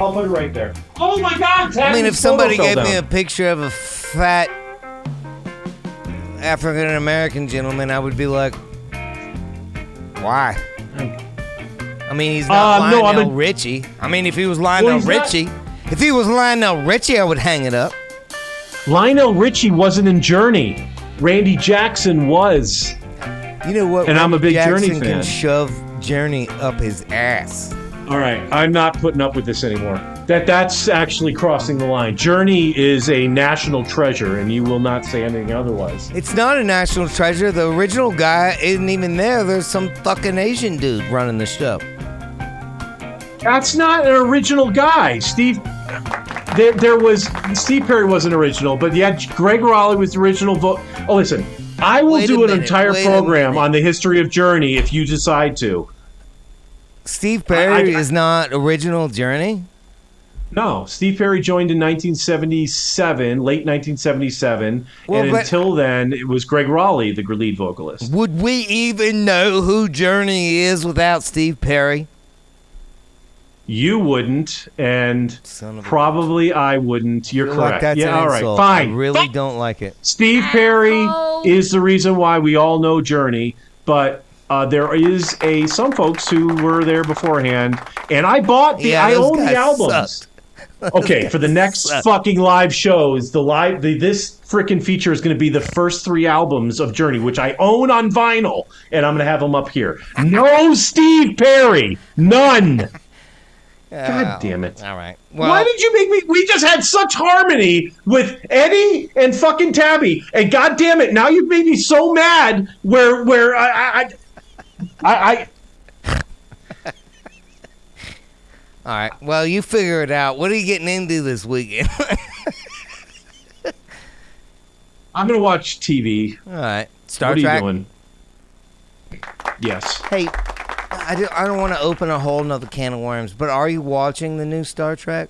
I'll put it right there. Oh my God! I mean, if somebody gave fell me a picture of a fat African American gentleman, I would be like, why? I mean, he's not Um, no, I'm Lionel Richie. I mean, if he was Lionel he's not- Richie, if he was Lionel Richie, I would hang it up. Lionel Richie wasn't in Journey. Randy Jackson was. You know what? And I'm a Randy big Journey Jackson fan. Can shove Journey up his ass. All right, I'm not putting up with this anymore. That that's actually crossing the line. Journey is a national treasure, and you will not say anything otherwise. It's not a national treasure. The original guy isn't even there. There's some fucking Asian dude running the show. That's not an original guy, Steve. There, there was Steve Perry wasn't original, but yeah, Gregg Rolie was the original. Vo- oh, listen, I will Wait do an minute, entire wait program on the history of Journey if you decide to. Steve Perry I- I- is not original Journey. No, Steve Perry joined in 1977, late 1977, Well, and but- until then, it was Gregg Rolie, the lead vocalist. Would we even know who Journey is without Steve Perry? You wouldn't, and Son of a- probably I wouldn't. You're feel like correct. that's yeah, an all right, insult. fine. I really Fine. don't like it. Steve Perry is the reason why we all know Journey, but uh, there is a some folks who were there beforehand, and I bought the Yeah, I own the albums. Okay, for the next sucked. fucking live shows, the live the, this freaking feature is going to be the first three albums of Journey, which I own on vinyl, and I'm going to have them up here. No Steve Perry, none. God damn it. All right. Well, Why did you make me? We just had such harmony with Eddie and fucking Tabby, and god damn it, now you've made me so mad. Where where I I I, I all right. Well, you figure it out. What are you getting into this weekend? I'm gonna watch TV. all right. Star what are Trek. you doing? Yes. Hey, I, do, I don't want to open a whole nother can of worms, but are you watching the new Star Trek?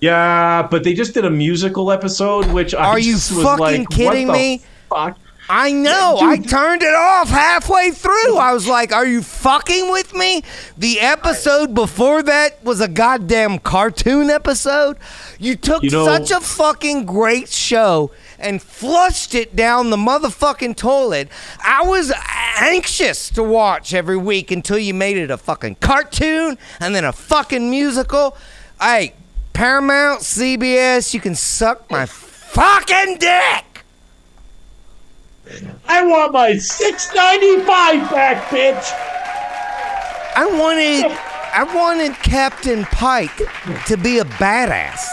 Yeah, but they just did a musical episode, which I Are you just was fucking like, what kidding me? Fuck. I know. I turned it off halfway through. I was like, "Are you fucking with me?" The episode before that was a goddamn cartoon episode. You took You know- such a fucking great show and flushed it down the motherfucking toilet. I was anxious to watch every week until you made it a fucking cartoon and then a fucking musical. Hey, Paramount, CBS, you can suck my fucking dick. I want my six ninety five back, bitch. I wanted I wanted Captain Pike to be a badass.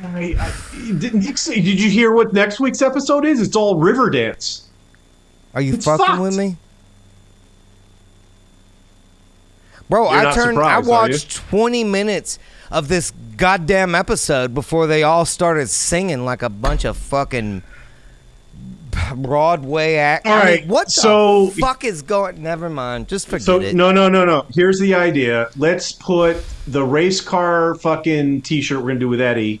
I, I, didn't you see- did you hear what next week's episode is? It's all Riverdance. Are you It's fucking fucked. with me? Bro, You're I turned I surprised, are you? watched 20 minutes of this goddamn episode before they all started singing like a bunch of fucking Broadway act. All I mean, what so- the fuck is going Never mind. Just forget So it. no, no, no, no. Here's the idea. Let's put the race car fucking T-shirt we're gonna do with Eddie,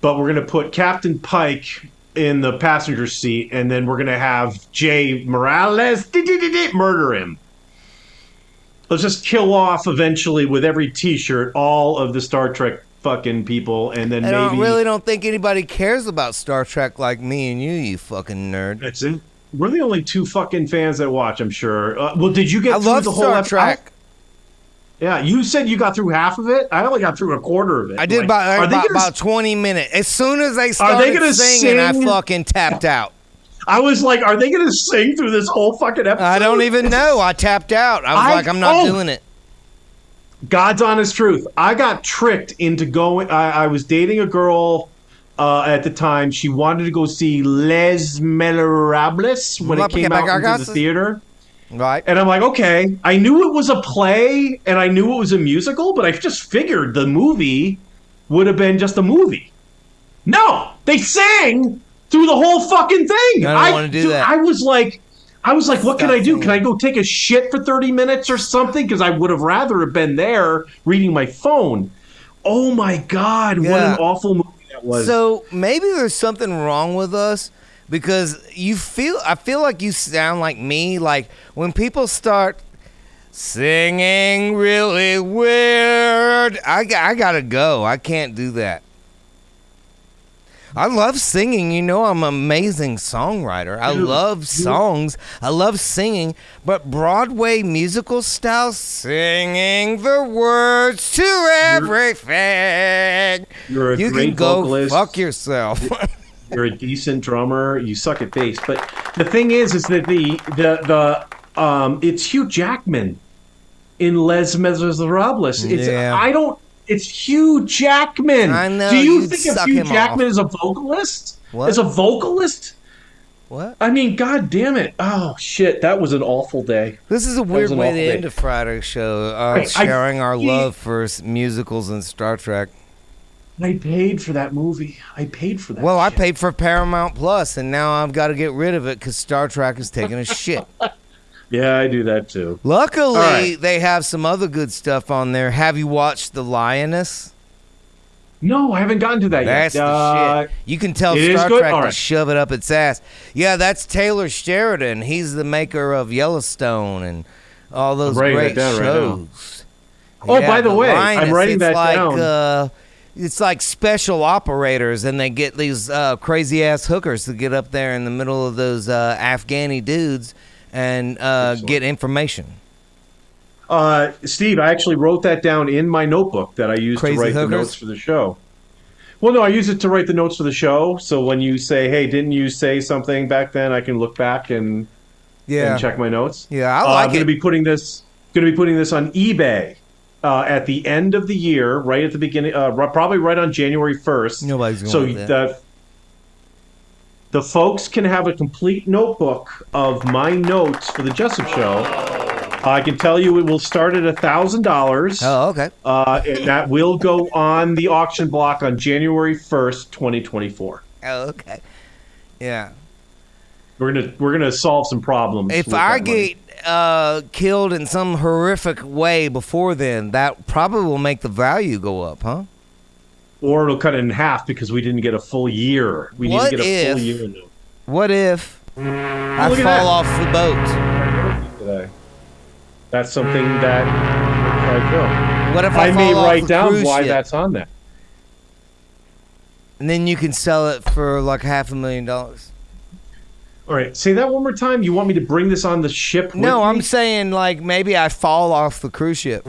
but we're gonna put Captain Pike in the passenger seat, and then we're gonna have Jay Morales murder him. Let's just kill off eventually with every T-shirt all of the Star Trek fucking people, and then I maybe don't really don't think anybody cares about Star Trek like me and you, you fucking nerd. that's it. We're the only two fucking fans that watch. I'm sure. Uh, well, did you get I through love the whole Star ep- Trek. Yeah, you said you got through half of it. I only got through a quarter of it. I did Like, about, are they about, gonna- about 20 minutes. As soon as they started gonna singing, I sing- fucking tapped out. I was like, are they going to sing through this whole fucking episode? I don't even know. I tapped out. I was I- like, I'm not oh. doing it. God's honest truth. I got tricked into going. I, I was dating a girl uh, at the time. She wanted to go see Les Miserables when it came out into the theater. Right. And I'm like, okay. I knew it was a play and I knew it was a musical, but I just figured the movie would have been just a movie. No, they sang through the whole fucking thing. I don't wanna do dude, that. I was like, I was like, what can I do? Can I go take a shit for 30 minutes or something? Because I would have rather have been there reading my phone. Oh my God, what an awful movie that was. So maybe there's something wrong with us because you feel, I feel like you sound like me. Like when people start singing really weird, I, I gotta go. I can't do that. I love singing. You know, I'm an amazing songwriter. I love songs. I love singing. But Broadway musical style singing the words to everything. You're a you great can go vocalist. fuck yourself. you're a decent drummer. You suck at bass. But the thing is, is that the the the um, it's Hugh Jackman in Les Miserables. It's Yeah. I don't. It's Hugh Jackman. I know, Do you think of Hugh Jackman off. as a vocalist? What? As a vocalist? What? I mean, god damn it! Oh shit, that was an awful day. This is a weird way to end a Friday show, uh, Right, I- sharing our he- love for musicals and Star Trek. I paid for that movie. I paid for that. Well, I paid for Paramount Plus, and now I've got to get rid of it because Star Trek is taking a shit. Yeah, I do that too. Luckily, right. they have some other good stuff on there. Have you watched The Lioness? No, I haven't gotten to that That's yet. the Uh, shit. You can tell Star? Trek All to shove it up its ass. Yeah, that's Taylor Sheridan. He's the maker of Yellowstone and all those great that down right now. shows. Oh, by the way, I'm Lioness, writing it's that like, down. Uh, it's like special operators, and they get these uh, crazy ass hookers to get up there in the middle of those uh, Afghani dudes and uh, get information. Uh, Steve, I actually wrote that down in my notebook that I used Crazy to write hookers? the notes for the show. Well, no, I use it to write the notes for the show. So when you say, "Hey, didn't you say something back then?" I can look back and, Yeah, and check my notes. yeah, I Uh, like I'm going to be putting this going to be putting this on eBay uh, at the end of the year, right at the beginning, uh, probably right on January first. Nobody's going so that. The the folks can have a complete notebook of my notes for the Jessup Show. I can tell you it will start at a thousand dollars. oh, okay. Uh, and that will go on the auction block on January first, twenty twenty four. Oh, okay. Yeah. We're gonna we're gonna solve some problems. If I get uh, killed in some horrific way before then, that probably will make the value go up, huh? Or it'll cut it in half because we didn't get a full year. We What need to get a full if- year now. What if I fall that. off the boat? today. That's something that I go. What if I, I may write down why that's on there. And then you can sell it for like half a million dollars. All right, say that one more time. You want me to bring this on the ship? No, I'm me? saying like maybe I fall off the cruise ship.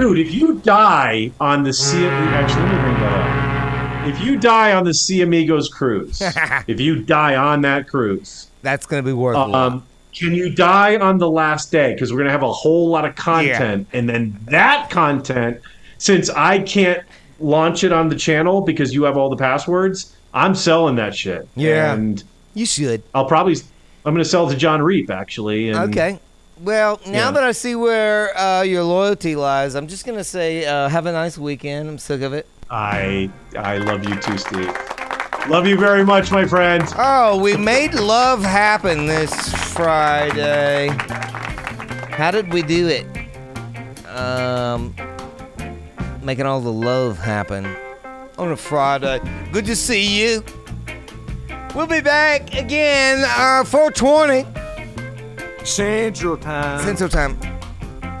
Dude. If you die on the Sea, actually, let me bring that up. If you die on the Sea Amigos cruise, if you die on that cruise, That's gonna be worth um, can you die on the last day? Because we're gonna have a whole lot of content, and then that content, since I can't launch it on the channel because you have all the passwords, I'm selling that shit. Yeah. and You should. I'll probably I'm gonna sell it to John Reap actually. And Okay. Well, now Yeah. that I see where uh, your loyalty lies, I'm just gonna say, uh, have a nice weekend. I'm sick of it. I I love you too, Steve. Love you very much, my friend. Oh, we made love happen this Friday. How did we do it? Um, making all the love happen on a Friday. Good to see you. We'll be back again, uh, 420 Central Time. Central Time.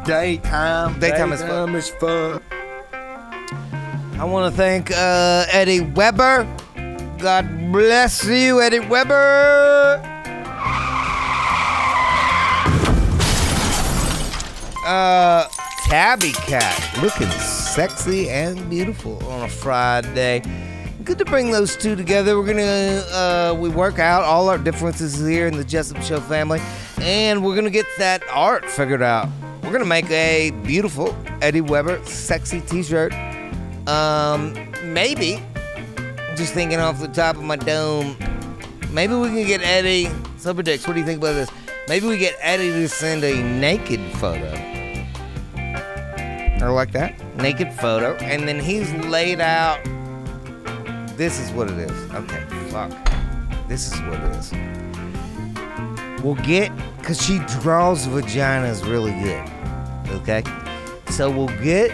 Daytime. Daytime is fun. is fun. I want to thank uh, Eddie Weber. God bless you, Eddie Weber. Uh, Tabby Cat, looking sexy and beautiful on a Friday. Good to bring those two together. We're gonna uh, we work out all our differences here in the Jessup Show family, and we're gonna get that art figured out. We're gonna make a beautiful Eddie Weber sexy T-shirt. Um, maybe just thinking off the top of my dome, maybe we can get Eddie. Super Dicks, what do you think about this? Maybe we get Eddie to send a naked photo. Or like that, naked photo, and then he's laid out. This is what it is. Okay, fuck. This is what it is. We'll get, cause she draws vaginas really good. Okay, so we'll get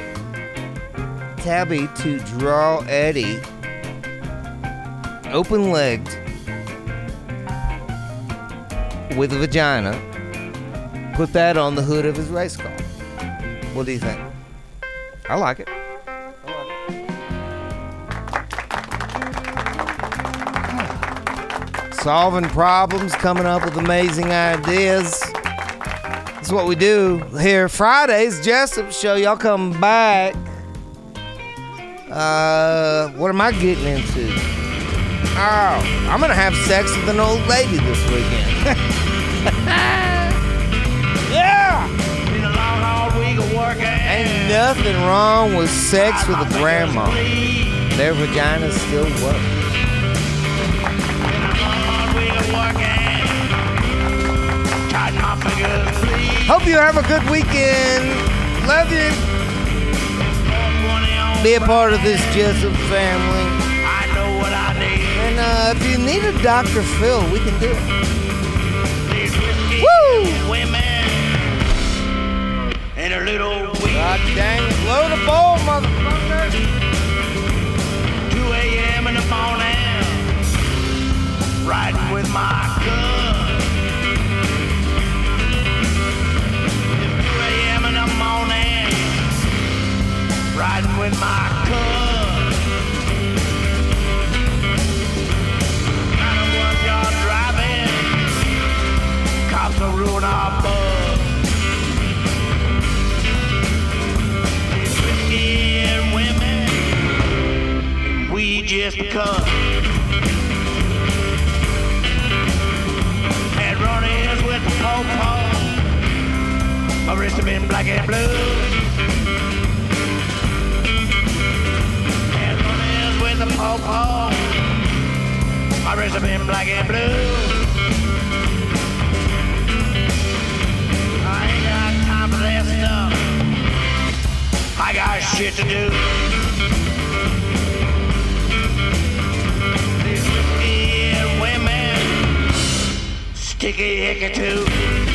Tabby to draw Eddie open legged with a vagina. Put that on the hood of his race car. What do you think? I like it. Solving problems, coming up with amazing ideas. That's what we do here Fridays. Jessup Show. Y'all come back. Uh, what am I getting into? Oh, I'm gonna have sex with an old lady this weekend. yeah! Ain't nothing wrong with sex with a grandma. Their vaginas still work. Hope you have a good weekend. Love you. Be a part of this Jessup family. I know what I need. And uh, if you need a Dr. Phil, we can do it. Woo! And a little God dang it. Load the bowl, motherfucker. 2 a.m. in the morning, riding with my gun. Riding with my gun. Kind of what you're driving, cops will ruin our buzz. It's whiskey and women we just cut. And run-ins with the po-po, arrest him in black and blue. Run-ins with the po-po, in black and blue. I ain't got time for that stuff. I got shit to do. These and women, sticky hickey too.